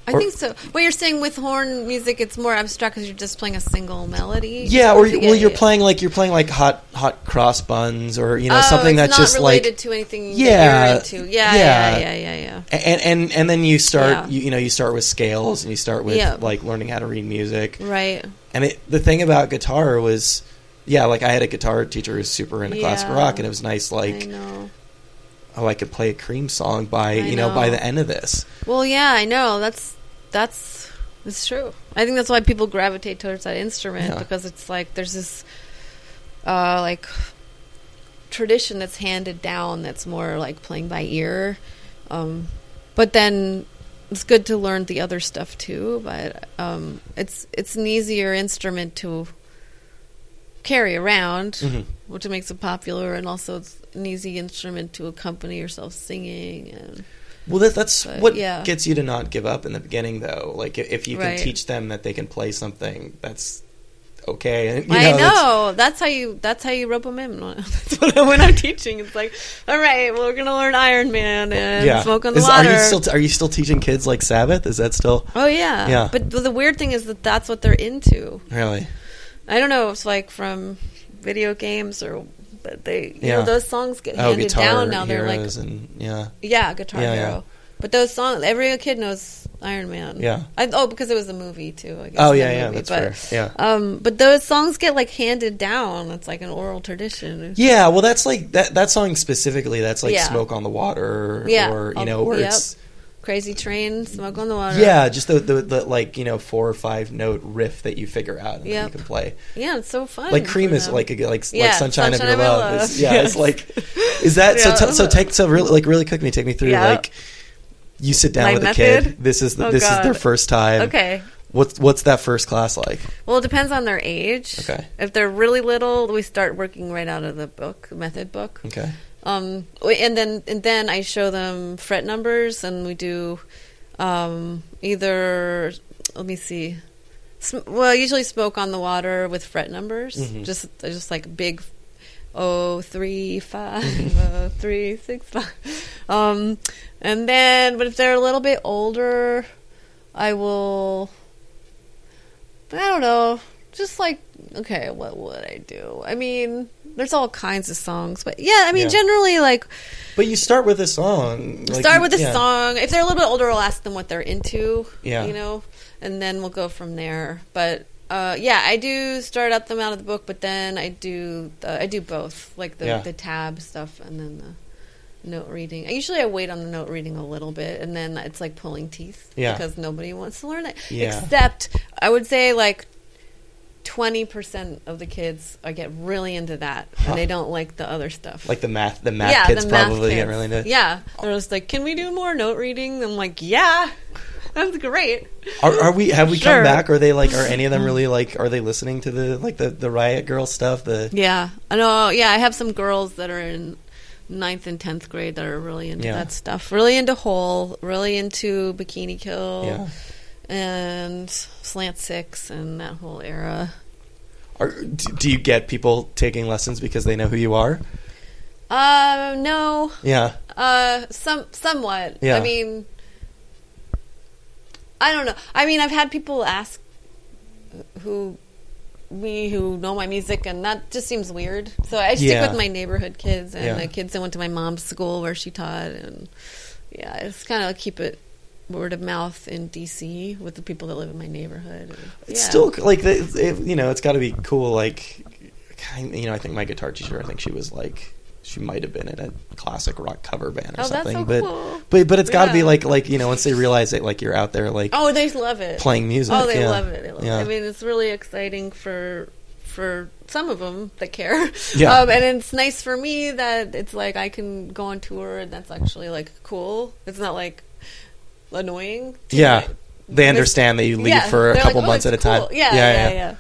I Or- think so. What you're saying with horn music, it's more abstract because you're just playing a single melody. Yeah, or well, you're playing like you're playing like hot hot cross buns, or you know Oh, something that's just like related to anything Yeah, that you're into. Yeah, yeah. yeah, yeah, yeah, yeah. and and and then you start Yeah. you, you know you start with scales and you start with Yeah. like learning how to read music Right. and it, the thing about guitar was yeah like i had a guitar teacher who was super into classical rock and it was nice like know. oh i could play a cream song by I you know. by the end of this Well, yeah, I know. That's that's it's true. I think that's why people gravitate towards that instrument Yeah. because it's like there's this uh like tradition that's handed down that's more like playing by ear. Um but then it's good to learn the other stuff too, but um it's it's an easier instrument to carry around, Mhm. which makes it popular and also it's an easy instrument to accompany yourself singing and well that, that's But, what yeah. gets you to not give up in the beginning though like if- you can Right. teach them that they can play something that's okay and, you I know. That's how you. That's how you rope them in. That's what I, when I'm teaching, it's like, all right, well, we're gonna learn Iron Man and yeah Smoke on the Is- Water. are you still are you still teaching kids like sabbath is that still oh yeah, Yeah. But the weird thing is that that's what they're into. really I don't know. if It's like from video games or, but they, you Yeah. know, those songs get oh handed down now. They're like, and yeah yeah, Guitar Yeah, yeah. Hero. But those songs, every kid knows Iron Man. Yeah. I, oh, because it was a movie too. I guess oh yeah yeah movie. that's but, fair yeah Um, but those songs get like handed down. It's like an oral tradition. Yeah, well, that's like that. That song specifically. That's like Yeah. "Smoke on the Water," Yeah. or you I'll- know, where yep. it's Crazy Train, Smoke on the Water. yeah, just the, the the like you know four or five note riff that you figure out and then Yep. you can play. Yeah, it's so fun. Like "Cream" is like a, like like "Sunshine, Sunshine of Your of Love." Love. Is, yeah, Yes. it's like is that Yeah. so? T- so take so really like really quickly take me through Yeah. like you sit down My with a kid. This is the, Oh, this is their first time. okay. What's what's that first class like? Well, it depends on their age. Okay. If they're really little, we start working right out of the book, method book. Okay. Um, and then and then I show them fret numbers, and we do um, either. Let me see. Well, usually smoke on the water with fret numbers, Mhm. just just like big. Oh three five Mm-hmm. oh three six five, um, and then but if they're a little bit older, I will. I don't know, just like okay, what would I do? I mean, there's all kinds of songs, but yeah, I mean, Yeah. generally like But you start with a song. like, start with a yeah. song. If they're a little bit older, I'll ask them what they're into. Yeah. You know, and then we'll go from there. But uh, yeah, I do start out them out of the book, but then I do uh, I do both, like the Yeah. the tab stuff and then the note reading. I usually I wait on the note reading a little bit, and then it's like pulling teeth Yeah. because nobody wants to learn it. Yeah. Except I would say like. Twenty percent of the kids I get really into that, Huh. and they don't like the other stuff. Like the math, the math kids the math probably get really into. Yeah, they're just like, "Can we do more note reading?" I'm like, "Yeah, that's great." Are, are we? Have we come back? Are they like? Are any of them really like? Are they listening to the like the the Riot Grrrl stuff? The Yeah, I know. Yeah, I have some girls that are in ninth and tenth grade that are really into Yeah. that stuff. Really into Hole. Really into Bikini Kill. yeah. And Slant Six and that whole era. Are, do, you get people taking lessons because they know who you are? Uh, no. Yeah. Uh, some somewhat. Yeah. I mean, I don't know. I mean, I've had people ask who me who know my music, and that just seems weird. So I stick Yeah. with my neighborhood kids and Yeah. the kids that went to my mom's school where she taught, and yeah, I just kind of keep it word of mouth in DC with the people that live in my neighborhood. It's yeah. still like the, it, you know, it's got to be cool. Like, kind, you know, I think my guitar teacher. I think she was like. She might have been in a classic rock cover band or Oh, something, so but cool. but but it's got to be like like you know once they realize that like you're out there like Oh, they love it. playing music. Oh, they yeah. love it. They love Yeah. it. I mean, it's really exciting for for some of them that care. Yeah. Um, and it's nice for me that it's like I can go on tour and that's actually like cool. It's not like annoying. to, Yeah. like, They understand that you leave yeah, for a couple like, oh, months at a it's time. cool. Yeah, yeah, yeah,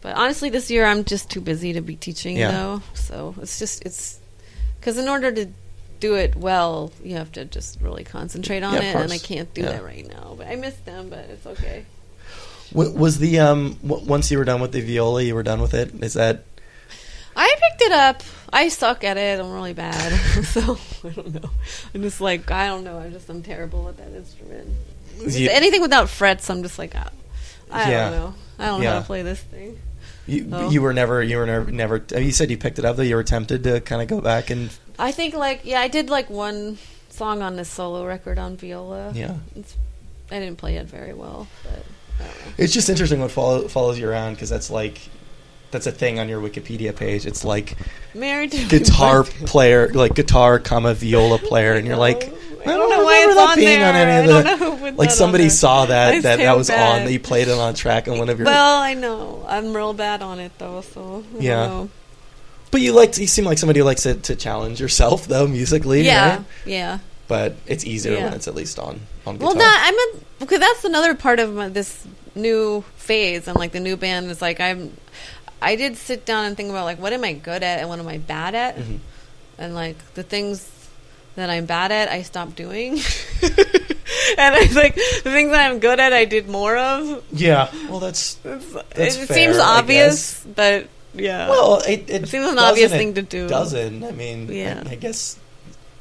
But honestly, this year I'm just too busy to be teaching Yeah. though. So it's just it's because in order to do it well, you have to just really concentrate on Yeah, it, and I can't do Yeah. that right now. But I miss them, but it's okay. Was the um w- once you were done with the viola, you were done with it? Is that I picked it up. I suck at it. I'm really bad. so I don't know. I'm just like I don't know. I'm just I'm terrible at that instrument. Anything without frets, I'm just like ah, I Yeah. don't know. I don't know how to play this thing. You, Oh. you were never, you were never, never. You said you picked it up though. You were tempted to kind of go back and I think like yeah, I did like one song on this solo record on viola. yeah. It's, I didn't play it very well, but I don't know. It's just interesting what follow, follows you around because that's like that's a thing on your Wikipedia page. It's like married to guitar player, like guitar, comma viola player, and you're like, I don't know why it's that on being there. on any of I the- don't know like somebody saw that I that that was bad. on. That you played it on track on one of your. Well, I know I'm real bad on it though, so I don't Yeah. know. but you like you seem like somebody who likes to, to challenge yourself though musically. yeah, right? yeah. But it's easier Yeah. when it's at least on on guitar. Well, not I'm a because that's another part of my, this new phase and like the new band is like I'm. I did sit down and think about like what am I good at and what am I bad at, Mhm. and like the things that I'm bad at, I stopped doing, and I like the things that I'm good at, I did more of. Yeah. Well, that's That's it fair, seems obvious, but yeah. well. It, it, It seems an obvious thing to do. Doesn't I mean? Yeah. I, I guess.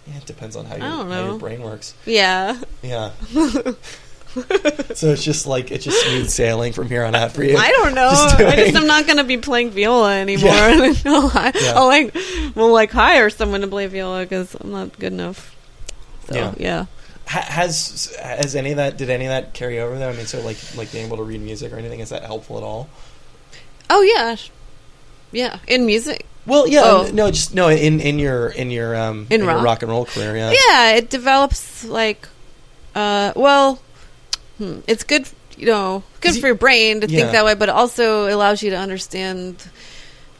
Yeah, it depends on how, don't how your brain works. yeah. Yeah. so it's just like it's just smooth sailing from here on out for you. I don't know. Just I just am not going to be playing viola anymore. Yeah. I'll, Yeah. I'll like, we'll like hire someone to play viola because I'm not good enough. So Yeah. yeah. Ha- has has any of that? Did any of that carry over though? I mean, so like like being able to read music or anything is that helpful at all? Oh yeah, yeah. In music, Well, yeah, Oh. no, just no in in your in your um In your rock? rock and roll career, yeah. yeah, it develops like, uh, well, hmm, it's good. You know, good for your brain to Yeah. think that way, but it also allows you to understand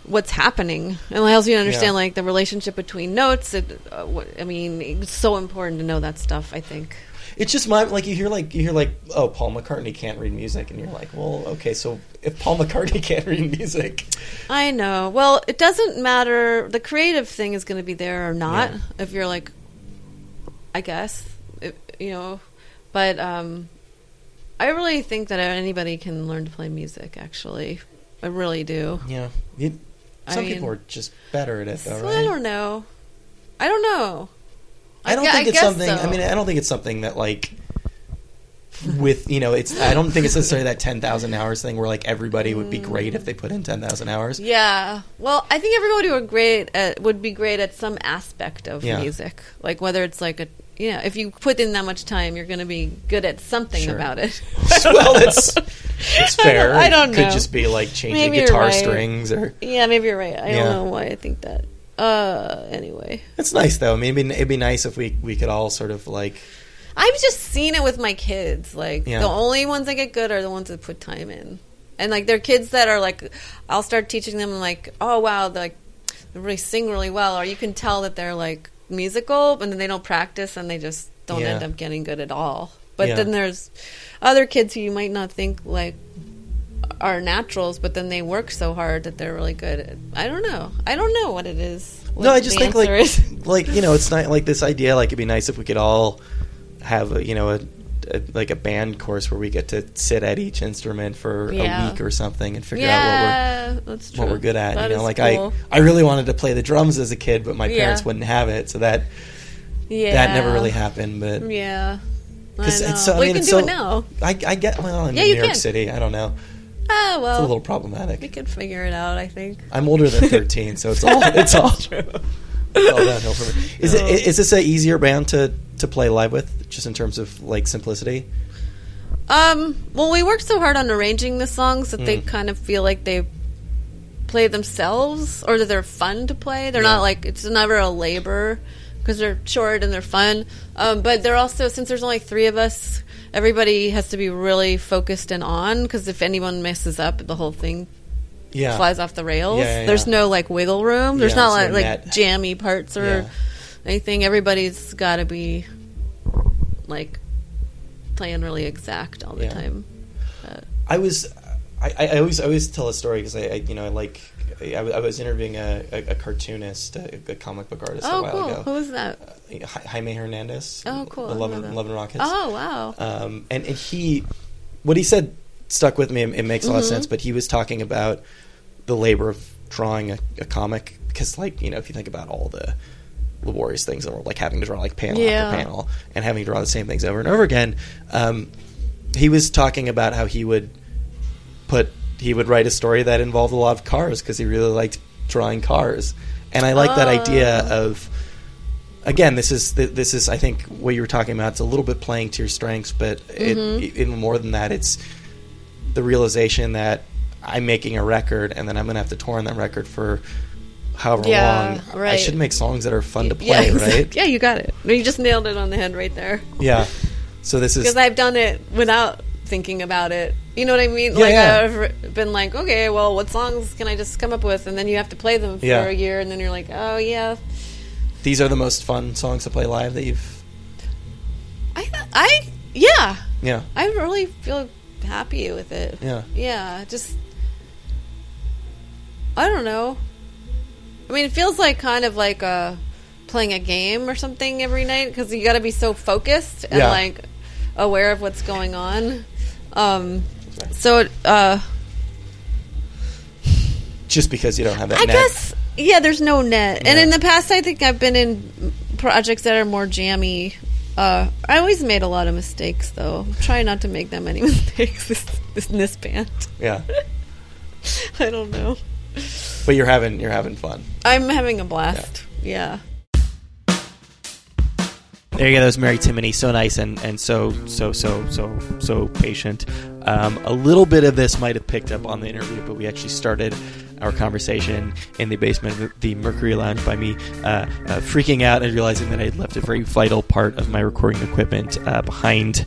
what's happening and allows you to understand Yeah. like the relationship between notes. It, uh, what, I mean, it's so important to know that stuff. I think. It's just my like you hear like you hear like oh Paul McCartney can't read music and you're like well okay so if Paul McCartney can't read music I know. Well, it doesn't matter. The creative thing is going to be there or not. Yeah. If you're like, I guess, you know. But um, I really think that anybody can learn to play music. Actually, I really do. yeah you, I some mean- people are just better at it though right I don't know. I don't know. I don't gue- think it's guess something. I mean, I don't think it's something that like with you know, it's. I don't think it's necessarily that ten thousand hours thing where like everybody would be great if they put in ten thousand hours. Yeah. Well, I think everybody would great at, would be great at some aspect of Yeah. music. Like whether it's like a you know, if you put in that much time, you're going to be good at something Sure. about it. well, that's it's fair. I don't know. It Could know. just be like changing Maybe guitar right. strings, or Yeah, maybe you're right. I Yeah. don't know why I think that. Uh, anyway, it's nice though. I mean, it'd be, it'd be nice if we we could all sort of like I've just seen it with my kids. Like Yeah. the only ones that get good are the ones that put time in, and like they're kids that are like, I'll start teaching them like, oh wow, they're, like they really sing really well, or you can tell that they're like musical, but then they don't practice and they just don't Yeah. end up getting good at all. But Yeah. then there's other kids who you might not think like are naturals, but then they work so hard that they're really good. At, I don't know. I don't know what it is. what no. I just think like is. like you know, it's not like this idea. Like it'd be nice if we could all have a, you know a, a like a band course where we get to sit at each instrument for Yeah. a week or something and figure out what we're true. what we're good at. That you know, like cool. I, I really wanted to play the drums as a kid, but my Yeah. parents wouldn't have it, so that yeah. that never really happened. But Yeah. I 'Cause know. it's so- I well, mean, you can it's do so- it now. I, I get well in Yeah, New York can. City. I don't know. Ah, It's well, a little problematic. we can figure it out. I think. I'm older than 13, so it's all it's all, it's all downhill for me. Is it No. is this a easier band to to play live with, just in terms of like simplicity? Um. Well, we worked so hard on arranging the songs that they Mm. kind of feel like they play themselves, or that they're fun to play. They're Yeah. not like it's never a labor because they're short and they're fun. Um, but they're also since there's only three of us, everybody has to be really focused and on because if anyone messes up, the whole thing Yeah, flies off the rails. Yeah, yeah, There's no like wiggle room. There's not like like jammy parts or anything. Everybody's got to be like playing really exact all the time. Uh, I was. I, I always I always tell a story because I, I you know I like I, I was interviewing a, a, a cartoonist, a, a comic book artist a oh, while cool. ago. Who was that? Uh, Jaime Hernandez. Oh, cool. The Love, Love and Rockets. Oh, wow. Um, and, and he, what he said stuck with me. It makes a lot of Mhm. sense. But he was talking about the labor of drawing a, a comic because, like, you know, if you think about all the laborious things in the world, like having to draw like panel Yeah. after panel and having to draw the same things over and over again, um, he was talking about how he would put he would write a story that involved a lot of cars because he really liked drawing cars, and I like that idea Oh. of again, this is this is I think what you were talking about. It's a little bit playing to your strengths, but it, Mhm. even more than that, it's the realization that I'm making a record, and then I'm going to have to tour on that record for however Yeah, long. I should make songs that are fun to play, yeah, right? Yeah, you got it. You just nailed it on the head right there. Yeah. So this is Because I've done it without thinking about it. You know what I mean? Yeah, like yeah. I've been like, okay, well, what songs can I just come up with? And then you have to play them for Yeah. a year, and then you're like, oh yeah, these are the most fun songs to play live that you've. I, I, yeah, Yeah. I really feel happy with it. Yeah. Yeah, just I don't know. I mean, it feels like kind of like uh, playing a game or something every night because you got to be so focused and Yeah. like aware of what's going on. Um, so, uh, Just because you don't have that I net. guess yeah, there's no net. And in the past, I think I've been in projects that are more jammy. Uh, I always made a lot of mistakes, though. Try not to make that many mistakes this, this in this band. Yeah. I don't know. But you're having you're having fun. I'm having a blast. Yeah. There you go. That was Mary Timony. So nice and, and so so so so so patient. Um, a little bit of this might have picked up on the interview, but we actually started our conversation in the basement of the Mercury Lounge by me uh, uh, freaking out and realizing that I had left a very vital part of my recording equipment uh, behind.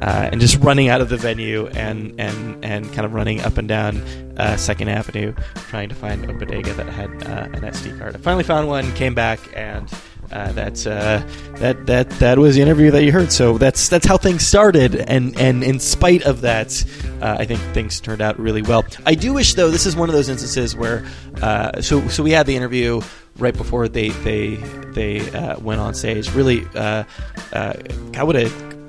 Uh, and just running out of the venue and, and, and kind of running up and down uh, Second Avenue trying to find a bodega that had uh, an SD card. I finally found one, came back, and uh, that's uh, that that that was the interview that you heard. So that's that's how things started, and and in spite of that, uh, I think things turned out really well. I do wish though this is one of those instances where uh, so so we had the interview right before they they they uh, went on stage. Really, God, what a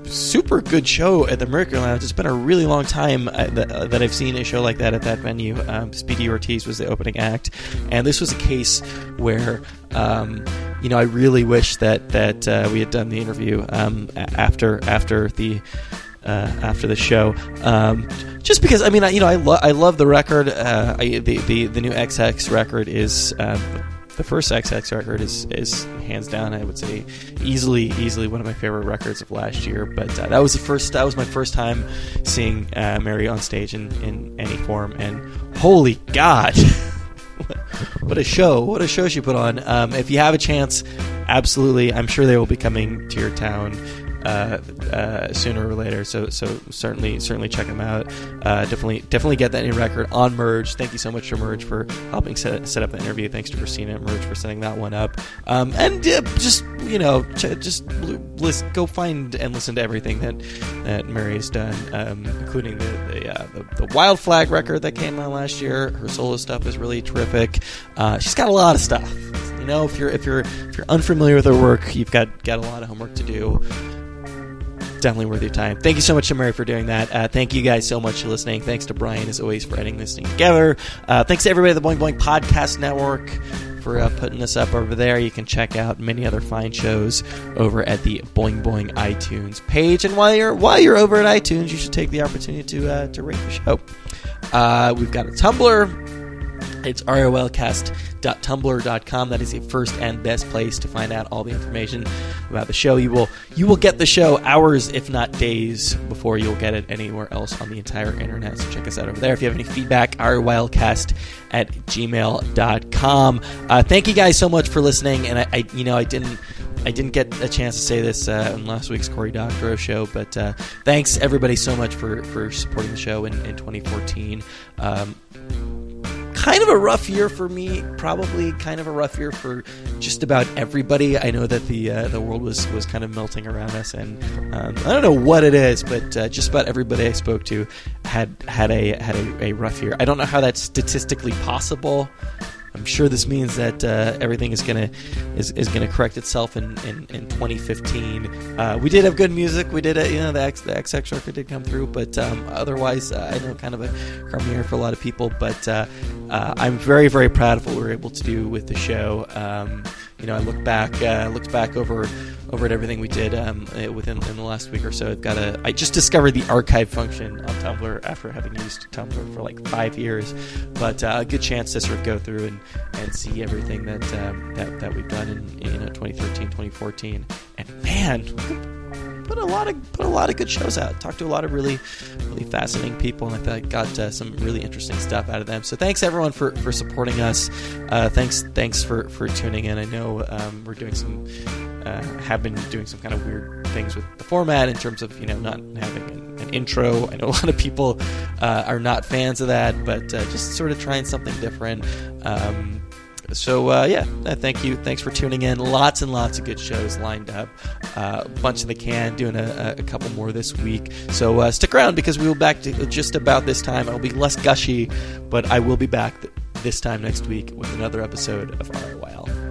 super good show at the Mercury Lounge. It's been a really long time uh, that, uh, I've seen a show like that at that venue. Um, Speedy Ortiz was the opening act, and this was a case where. Um, you know, I really wish that that uh, we had done the interview um, after after the uh, after the show. Um, just because, I mean, I, you know, I, lo- I love the record. Uh, I, the, the the new Ex Hex record is um, the first Ex Hex record is is hands down, I would say, easily easily one of my favorite records of last year. But uh, that was the first. That was my first time seeing uh, Mary on stage in in any form, and holy God. what a show! What a show she put on. Um, if you have a chance, absolutely, I'm sure they will be coming to your town uh, uh, sooner or later. So so certainly certainly check them out. Uh, definitely definitely get that new record on Merge. Thank you so much to Merge for helping set, set up the interview. Thanks to Christina at Merge for setting that one up. Um, and uh, just you know ch- just list, go find and listen to everything that that Mary has done, um, including the the, the the Wild Flag record that came out last year. Her solo stuff is really terrific. She's got a lot of stuff. You know, if you're if you're if you're unfamiliar with her work, you've got got a lot of homework to do definitely worth your time. Thank you so much to Mary for doing that. Uh, thank you guys so much for listening. Thanks to Brian, as always, for editing this thing together. Uh, thanks to everybody at the Boing Boing Podcast Network for uh, putting this up over there. You can check out many other fine shows over at the Boing Boing iTunes page. And while you're while you're over at iTunes, you should take the opportunity to uh, to rate the show. Uh, we've got a Tumblr. It's riylcast.tumblr.com. That is the first and best place to find out all the information about the show. You will you will get the show hours, if not days, before you'll get it anywhere else on the entire internet. So check us out over there. If you have any feedback, riylcast at gmail.com. Uh, thank you guys so much for listening. And I, I you know, I didn't I didn't get a chance to say this uh, in last week's Cory Doctorow show, but uh, thanks everybody so much for, for supporting the show in, in 2014. Um, kind of a rough year for me. Probably kind of a rough year for just about everybody. I know that the uh, the world was was kind of melting around us, and um, I don't know what it is, but uh, just about everybody I spoke to had had a had a, a rough year. I don't know how that's statistically possible. I'm sure this means that uh, everything is gonna is, is gonna correct itself in in, in 2015. Uh, we did have good music. We did, a, you know, the X, the Ex Hex record did come through, but um, otherwise, uh, I know kind of a premiere for a lot of people. But uh, uh, I'm very very proud of what we were able to do with the show. Um, you know, I look back, uh, looked back over over at everything we did um, uh, within in the last week or so. I've got a. I just discovered the archive function on Tumblr after having used Tumblr for like five years, but uh, a good chance to sort of go through and, and see everything that, um, that that we've done in you know 2013, 2014, and man. Put a lot of put a lot of good shows out. Talked to a lot of really really fascinating people, and I got uh, some really interesting stuff out of them. So thanks everyone for, for supporting us. Uh, thanks thanks for, for tuning in. I know um, we're doing some uh, have been doing some kind of weird things with the format in terms of you know not having an, an intro. I know a lot of people uh, are not fans of that, but uh, just sort of trying something different. Um, so uh, yeah, uh, thank you. Thanks for tuning in. Lots and lots of good shows lined up. Uh, a bunch in the can. Doing a, a couple more this week. So uh, stick around because we will be back to just about this time. I'll be less gushy, but I will be back th- this time next week with another episode of RiYL.